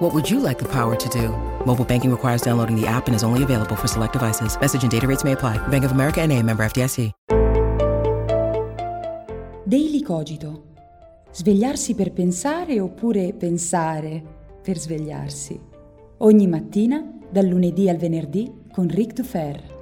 What would you like the power to do? Mobile banking requires downloading the app and is only available for select devices. Message and data rates may apply. Bank of America and a member FDIC. Daily Cogito. Svegliarsi per pensare oppure pensare per svegliarsi. Ogni mattina, dal lunedì al venerdì, con Ric Dufer.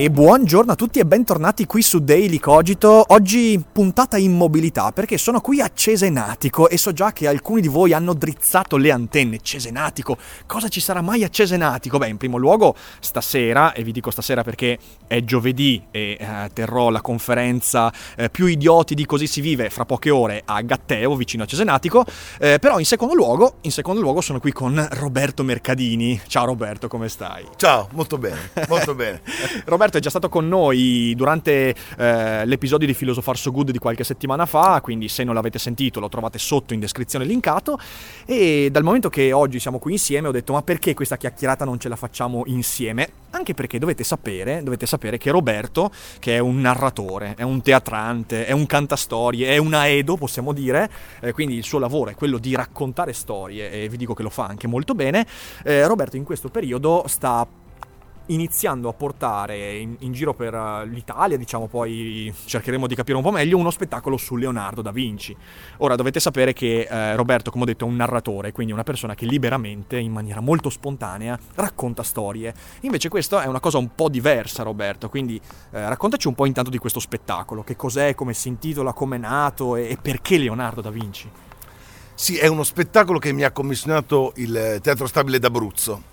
E buongiorno a tutti e bentornati qui su Daily Cogito. Oggi puntata in mobilità perché sono qui a Cesenatico e so già che alcuni di voi hanno drizzato le antenne. Cesenatico, cosa ci sarà mai a Cesenatico? Beh, in primo luogo stasera, e vi dico stasera perché è giovedì e eh, terrò la conferenza eh, più idioti di così si vive fra poche ore a Gatteo, vicino a Cesenatico. Eh, però in secondo luogo, in secondo luogo sono qui con Roberto Mercadini. Ciao Roberto, come stai? Ciao, molto bene, molto bene. Roberto Roberto è già stato con noi durante eh, l'episodio di Philosopher So Good di qualche settimana fa, quindi se non l'avete sentito lo trovate sotto in descrizione linkato e dal momento che oggi siamo qui insieme ho detto ma perché questa chiacchierata non ce la facciamo insieme? Anche perché dovete sapere, dovete sapere che Roberto, che è un narratore, è un teatrante, è un cantastorie, è un aedo possiamo dire, eh, quindi il suo lavoro è quello di raccontare storie e vi dico che lo fa anche molto bene, eh, Roberto in questo periodo sta iniziando a portare in, in, giro per eh, l'Italia, diciamo poi cercheremo di capire un po' meglio, uno spettacolo su Leonardo da Vinci. Ora dovete sapere che eh, Roberto, come ho detto, è un narratore, quindi una persona che liberamente, in maniera molto spontanea, racconta storie. Invece questa è una cosa un po' diversa, Roberto, quindi eh, raccontaci un po' intanto di questo spettacolo, che cos'è, come si intitola, come è nato e, e perché Leonardo da Vinci. Sì, è uno spettacolo che mi ha commissionato il Teatro Stabile d'Abruzzo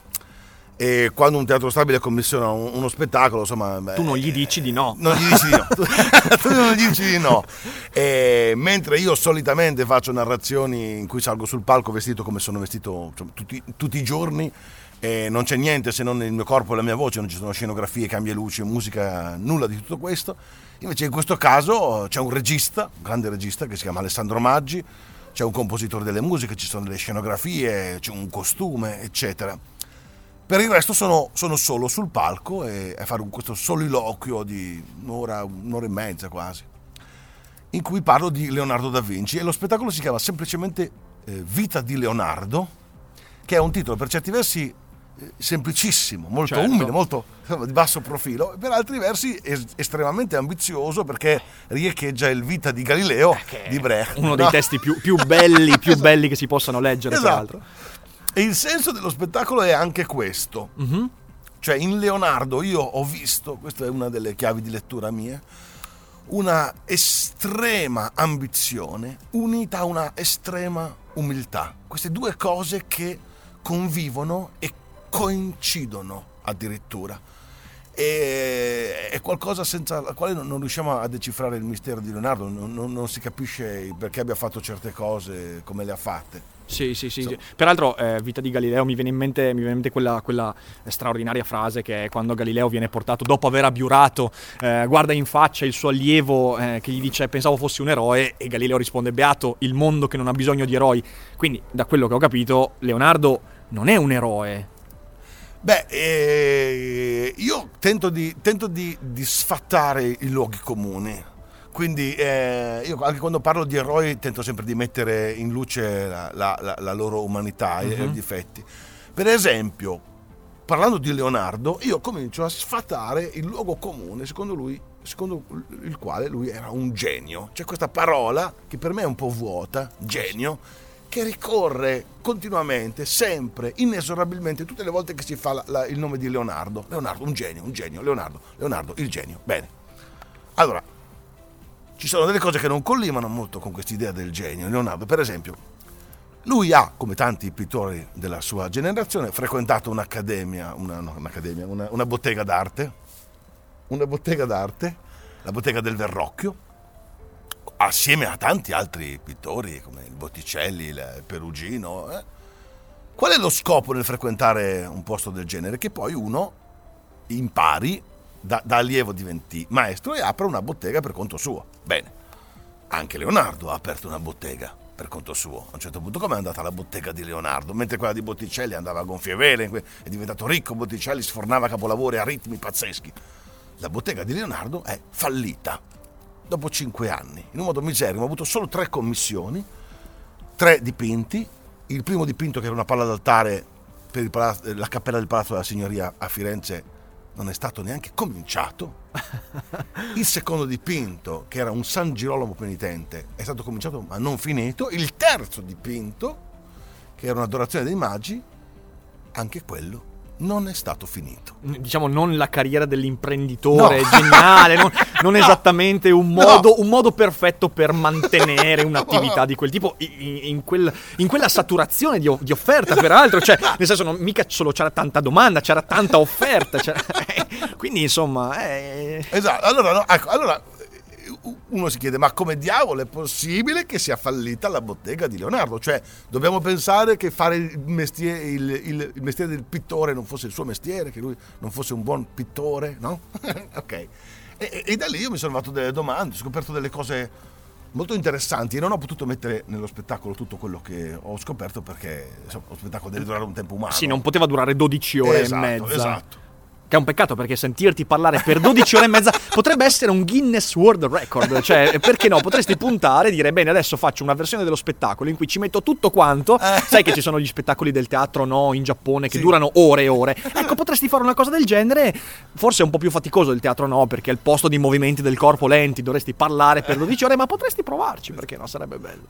e quando un teatro stabile commissiona uno spettacolo, insomma. Tu non gli dici di no. Non gli dici di no. tu non gli dici di no. E mentre io solitamente faccio narrazioni in cui salgo sul palco vestito come sono vestito insomma, tutti, tutti, i giorni. E non c'è niente se non il mio corpo e la mia voce, non ci sono scenografie, cambie luci, musica, nulla di tutto questo. Invece in questo caso c'è un regista, un grande regista che si chiama Alessandro Maggi, c'è un compositore delle musiche, ci sono delle scenografie, c'è un costume, eccetera per il resto sono, sono solo sul palco e a fare questo soliloquio di un'ora, un'ora e mezza quasi, in cui parlo di Leonardo da Vinci e lo spettacolo si chiama semplicemente eh, Vita di Leonardo, che è un titolo per certi versi eh, semplicissimo, molto certo. umile, molto di basso profilo, per altri versi es- estremamente ambizioso perché riecheggia il Vita di Galileo eh, di Brecht. Uno no? dei testi più, più belli, più esatto. belli che si possano leggere, esatto. tra l'altro. E il senso dello spettacolo è anche questo. Mm-hmm. Cioè in Leonardo io ho visto, questa è una delle chiavi di lettura mie, una estrema ambizione unita a una estrema umiltà. Queste due cose che convivono e coincidono addirittura. E è qualcosa senza la quale non riusciamo a decifrare il mistero di Leonardo, non, non, non si capisce perché abbia fatto certe cose come le ha fatte. Sì, sì, sì. So. Peraltro, eh, Vita di Galileo mi viene in mente, viene in mente quella, quella, straordinaria frase che è quando Galileo viene portato dopo aver abiurato, eh, guarda in faccia il suo allievo eh, che gli dice pensavo fossi un eroe e Galileo risponde beato il mondo che non ha bisogno di eroi. Quindi, da quello che ho capito, Leonardo non è un eroe. Beh, eh, io tento, di, tento di, di sfattare i luoghi comuni quindi eh, io anche quando parlo di eroi tento sempre di mettere in luce la, la, la loro umanità uh-huh. e mhm. i difetti. Per esempio, parlando di Leonardo, io comincio a sfatare il luogo comune secondo lui, secondo il quale lui era un genio. C'è questa parola che per me è un po' vuota, genio, che ricorre continuamente, sempre, inesorabilmente, tutte le volte che si fa la, la, il nome di Leonardo. Leonardo, un genio, un genio, Leonardo, Leonardo, il genio. Bene. Allora, ci sono delle cose che non collimano molto con quest'idea del genio. Leonardo, per esempio, lui ha, come tanti pittori della sua generazione, frequentato un'accademia, una, no, un'accademia una, una bottega d'arte, una bottega d'arte, la bottega del Verrocchio, assieme a tanti altri pittori come il Botticelli, il Perugino, eh? Qual è lo scopo nel frequentare un posto del genere? Che poi uno impari, da, da allievo diventi maestro e apra una bottega per conto suo. Bene, anche Leonardo ha aperto una bottega per conto suo. A un certo punto come è andata la bottega di Leonardo? Mentre quella di Botticelli andava a gonfie vele, è diventato ricco, Botticelli sfornava capolavori a ritmi pazzeschi. La bottega di Leonardo è fallita. Dopo cinque anni, in un modo miserio, ha avuto solo tre commissioni, tre dipinti. Il primo dipinto, che era una palla d'altare per palazzo, la cappella del Palazzo della Signoria a Firenze, non è stato neanche cominciato. Il secondo dipinto, che era un San Girolamo penitente, è stato cominciato ma non finito. Il terzo dipinto, che era un'adorazione dei magi, anche quello non è stato finito. Diciamo non la carriera dell'imprenditore no. geniale, non, non no. esattamente un modo, no. un modo, perfetto per mantenere un'attività di quel tipo in, in, quel, in quella saturazione di, di, offerta, peraltro. Cioè, nel senso, non, mica solo c'era tanta domanda, c'era tanta offerta. C'era, quindi, insomma... Eh. Esatto, allora, ecco, allora uno si chiede ma come diavolo è possibile che sia fallita la bottega di Leonardo? Cioè dobbiamo pensare che fare il mestiere, il, il, il mestiere del pittore non fosse il suo mestiere, che lui non fosse un buon pittore, no? ok. E, e, da lì io mi sono fatto delle domande, ho scoperto delle cose molto interessanti e non ho potuto mettere nello spettacolo tutto quello che ho scoperto perché insomma, lo spettacolo deve durare un tempo umano. Sì, non poteva durare 12 ore esatto, e mezza. Esatto. Che è un peccato perché sentirti parlare per 12 ore e mezza potrebbe essere un Guinness World Record. Cioè, perché no? Potresti puntare e dire: Bene, adesso faccio una versione dello spettacolo in cui ci metto tutto quanto. Eh. Sai che ci sono gli spettacoli del teatro, no? In Giappone che sì. durano ore e ore. Ecco, potresti fare una cosa del genere. Forse è un po' più faticoso il teatro, no? Perché al posto di movimenti del corpo lenti dovresti parlare per 12 ore, ma potresti provarci perché no? Sarebbe bello.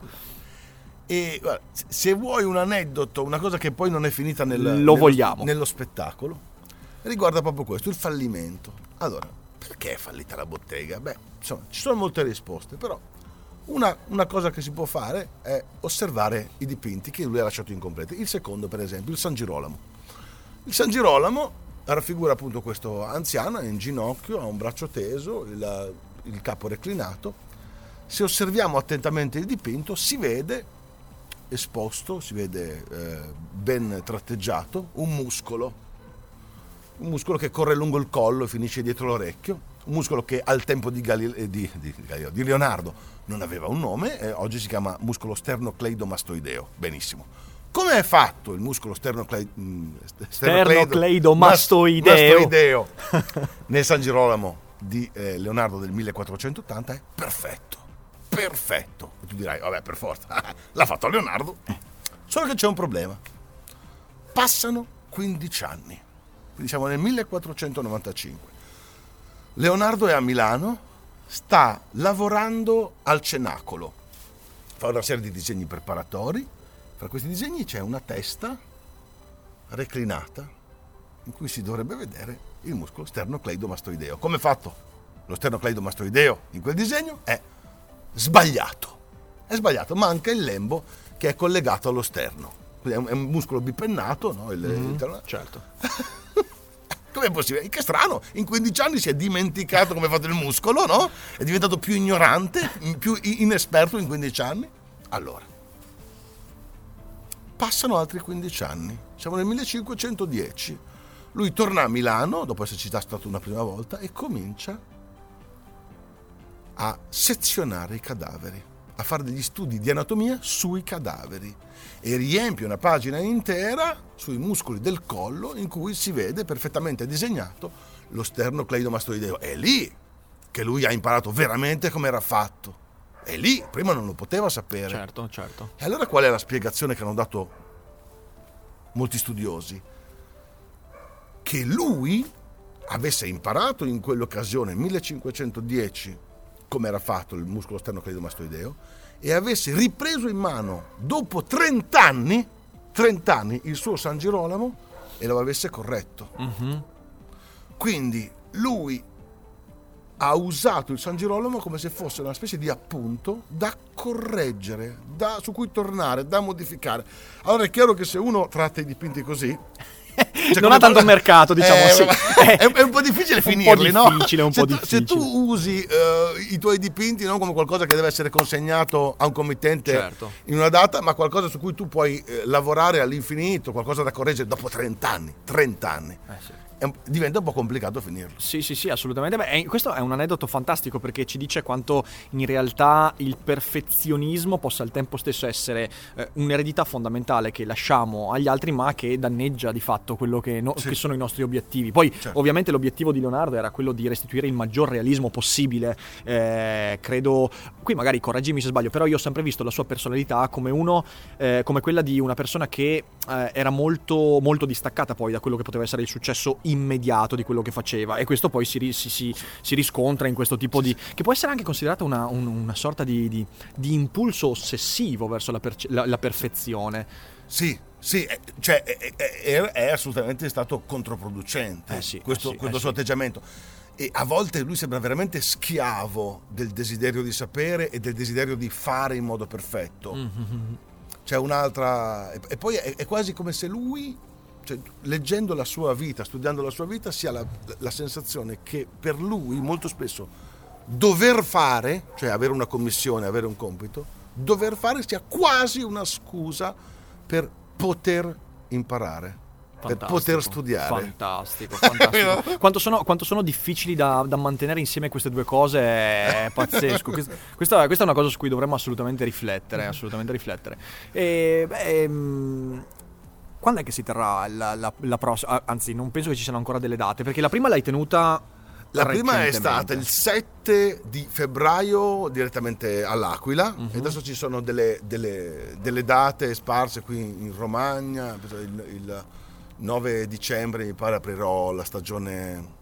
E guarda, se vuoi un aneddoto, una cosa che poi non è finita nel, Lo nello, nello spettacolo riguarda proprio questo, il fallimento. Allora, perché è fallita la bottega? Beh, insomma, ci sono molte risposte, però una, una, cosa che si può fare è osservare i dipinti che lui ha lasciato incompleti. Il secondo, per esempio, il San Girolamo. Il San Girolamo raffigura appunto questo anziano in ginocchio, ha un braccio teso, il, il capo reclinato. Se osserviamo attentamente il dipinto, si vede esposto, si vede eh, ben tratteggiato, un muscolo un muscolo che corre lungo il collo e finisce dietro l'orecchio, un muscolo che al tempo di, Galile- eh, di, di, di Leonardo non aveva un nome e oggi si chiama muscolo sternocleidomastoideo. Benissimo. Come è fatto il muscolo sternocleido, mm, sternocleidomastoideo nel San Girolamo di eh, Leonardo del 1480? È perfetto, perfetto. E tu dirai, vabbè, per forza, l'ha fatto Leonardo. Solo che c'è un problema. Passano 15 anni diciamo nel 1495. Leonardo è a Milano, sta lavorando al cenacolo, fa una serie di disegni preparatori, fra questi disegni c'è una testa reclinata in cui si dovrebbe vedere il muscolo sternocleidomastoideo. Come è fatto lo sternocleidomastoideo in quel disegno? È sbagliato. È sbagliato, manca il lembo che è collegato allo sterno. Quindi è un, è un muscolo bipennato, no? Il, mm-hmm, il... Certo. Com'è possibile? Che strano, in 15 anni si è dimenticato come è fatto il muscolo, no? È diventato più ignorante, più inesperto in 15 anni. Allora, passano altri 15 anni, siamo nel 1510. Lui torna a Milano, dopo esserci già stato una prima volta, e comincia a sezionare i cadaveri, a fare degli studi di anatomia sui cadaveri e riempie una pagina intera sui muscoli del collo in cui si vede perfettamente disegnato lo sternocleidomastoideo. È lì che lui ha imparato veramente come era fatto. È lì, prima non lo poteva sapere. Certo, certo. E allora qual è la spiegazione che hanno dato molti studiosi? Che lui avesse imparato in quell'occasione, 1510, come era fatto il muscolo sternocleidomastoideo, e avesse ripreso in mano dopo 30 anni, 30 anni il suo San Girolamo e lo avesse corretto. Uh-huh. Quindi lui ha usato il San Girolamo come se fosse una specie di appunto da correggere, da, su cui tornare, da modificare. Allora è chiaro che se uno tratta i dipinti così, Cioè, non ha tanto mercato, diciamo, Eh, sì. è, è un po' difficile po' finirli, no? difficile, un po' se, tu, se tu difficile. usi eh, i tuoi dipinti non come qualcosa che deve essere consegnato a un committente Certo. in una data, ma qualcosa su cui tu puoi eh, lavorare all'infinito, qualcosa da correggere dopo 30 anni, 30 anni. Eh, sì. Un- diventa un po' complicato finirlo. Sì, sì, sì, assolutamente. Beh, è- questo è un aneddoto fantastico perché ci dice quanto in realtà il perfezionismo possa al tempo stesso essere eh, un'eredità fondamentale che lasciamo agli altri, ma che danneggia di fatto quello che, no- Sì. che sono i nostri obiettivi. Poi, Certo. ovviamente, l'obiettivo di Leonardo era quello di restituire il maggior realismo possibile. Eh, credo, qui magari correggimi se sbaglio, però io ho sempre visto la sua personalità come uno, eh, come quella di una persona che eh, era molto, molto distaccata poi da quello che poteva essere il successo immediato di quello che faceva e questo poi si, si- si- si riscontra in questo tipo di... che può essere anche considerata una, un- una sorta di, di- di impulso ossessivo verso la, perce- la- la perfezione. Sì, sì, eh, cioè è, è- è- assolutamente stato controproducente Eh sì, questo, eh sì, questo eh suo sì. atteggiamento. E a volte lui sembra veramente schiavo del desiderio di sapere e del desiderio di fare in modo perfetto. Mm. C'è un'altra. E e poi è, è quasi come se lui, cioè, leggendo la sua vita, studiando la sua vita, sia la, la sensazione che per lui molto spesso dover fare, cioè avere una commissione, avere un compito, dover fare sia quasi una scusa per poter imparare, per Fantastico, poter studiare. Fantastico, fantastico. quanto, sono, quanto sono difficili da, da mantenere insieme queste due cose è pazzesco. Questa, questa- questa è una cosa su cui dovremmo assolutamente riflettere. Assolutamente riflettere. E, beh, mm, quando è che si terrà la, la- la prossima? Anzi, non penso che ci siano ancora delle date, perché la prima l'hai tenuta. La prima è stata il 7 di febbraio direttamente all'Aquila Mhm. e adesso ci sono delle, delle- delle date sparse qui in Romagna, il, il 9 dicembre mi pare aprirò la stagione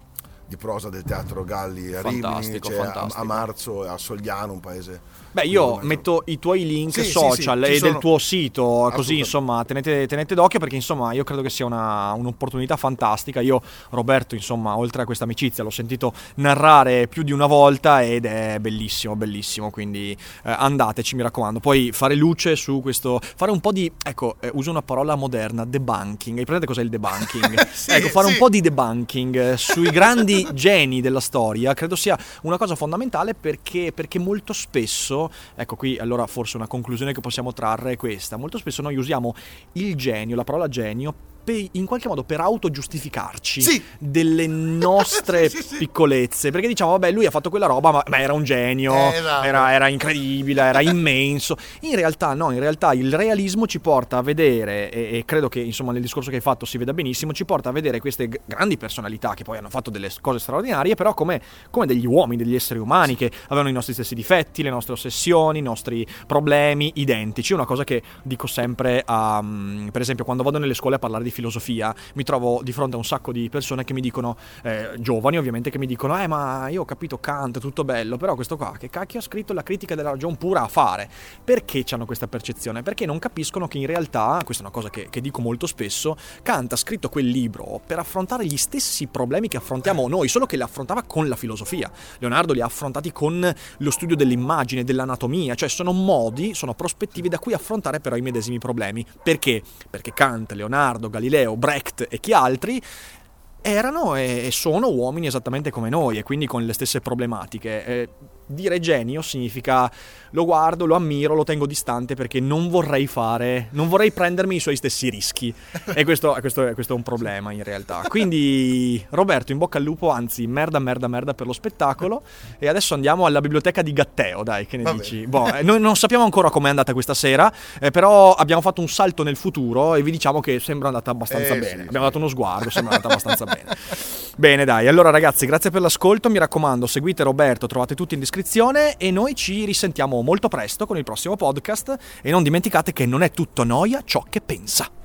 di prosa del Teatro Galli a Rimini, Fantastico, c'è a, a marzo a Sogliano, un paese... Beh, io metto i tuoi link Sì, sì, social sì, ci e del sono. tuo sito, così insomma tenete, tenete d'occhio perché insomma io credo che sia una- un'opportunità fantastica. Io, Roberto, insomma, oltre a questa amicizia, l'ho sentito narrare più di una volta ed è bellissimo, bellissimo. Quindi eh, andateci, mi raccomando. Poi fare luce su questo, fare un po' di, ecco, eh, uso una parola moderna, debunking. Hai presente cos'è il debunking? Sì, ecco, fare un sì. po' di debunking eh, sui grandi geni della storia credo sia una cosa fondamentale perché, perché molto spesso, ecco qui allora forse una conclusione che possiamo trarre è questa, molto spesso noi usiamo il genio, la parola genio, pe- in qualche modo per autogiustificarci Sì. delle nostre Sì, sì, piccolezze, perché diciamo vabbè lui ha fatto quella roba ma, ma era un genio, Eh, esatto. era, era incredibile, era immenso, in realtà no, in realtà il realismo ci porta a vedere, e, e credo che insomma nel discorso che hai fatto si veda benissimo, ci porta a vedere queste g- grandi personalità che poi hanno fatto delle cose straordinarie, però come, come degli uomini, degli esseri umani che avevano i nostri stessi difetti, le nostre ossessioni, i nostri problemi identici. Una cosa che dico sempre, a, mm, per esempio, quando vado nelle scuole a parlare di filosofia, mi trovo di fronte a un sacco di persone che mi dicono, eh, giovani ovviamente, che mi dicono, eh ma io ho capito Kant, tutto bello, però questo qua, che cacchio ha scritto la critica della ragione pura a fare? Perché hanno questa percezione? Perché non capiscono che in realtà, questa è una cosa che, che dico molto spesso, Kant ha scritto quel libro per affrontare gli stessi problemi che affrontiamo noi, solo che li affrontava con la filosofia. Leonardo li ha affrontati con lo studio dell'immagine, dell'anatomia, cioè sono modi, sono prospettive da cui affrontare però i medesimi problemi. Perché? Perché Kant, Leonardo, Galileo, Brecht e chi altri erano e sono uomini esattamente come noi e quindi con le stesse problematiche. Dire genio significa lo guardo, lo ammiro, lo tengo distante perché non vorrei fare, non vorrei prendermi i suoi stessi rischi. E questo, questo è, questo è un problema in realtà. Quindi Roberto, in bocca al lupo, anzi merda, merda, merda per lo spettacolo. E adesso andiamo alla biblioteca di Gatteo, dai, che ne Va dici? Boh, eh, noi non sappiamo ancora com'è andata questa sera, eh, però abbiamo fatto un salto nel futuro e vi diciamo che sembra andata abbastanza Eh, bene. sì, abbiamo sì. dato uno sguardo, sembra andata abbastanza bene. Bene, dai. Allora, ragazzi, grazie per l'ascolto. Mi raccomando, seguite Roberto, trovate tutto in descrizione. E noi ci risentiamo molto presto con il prossimo podcast. E non dimenticate che non è tutto noia ciò che pensa.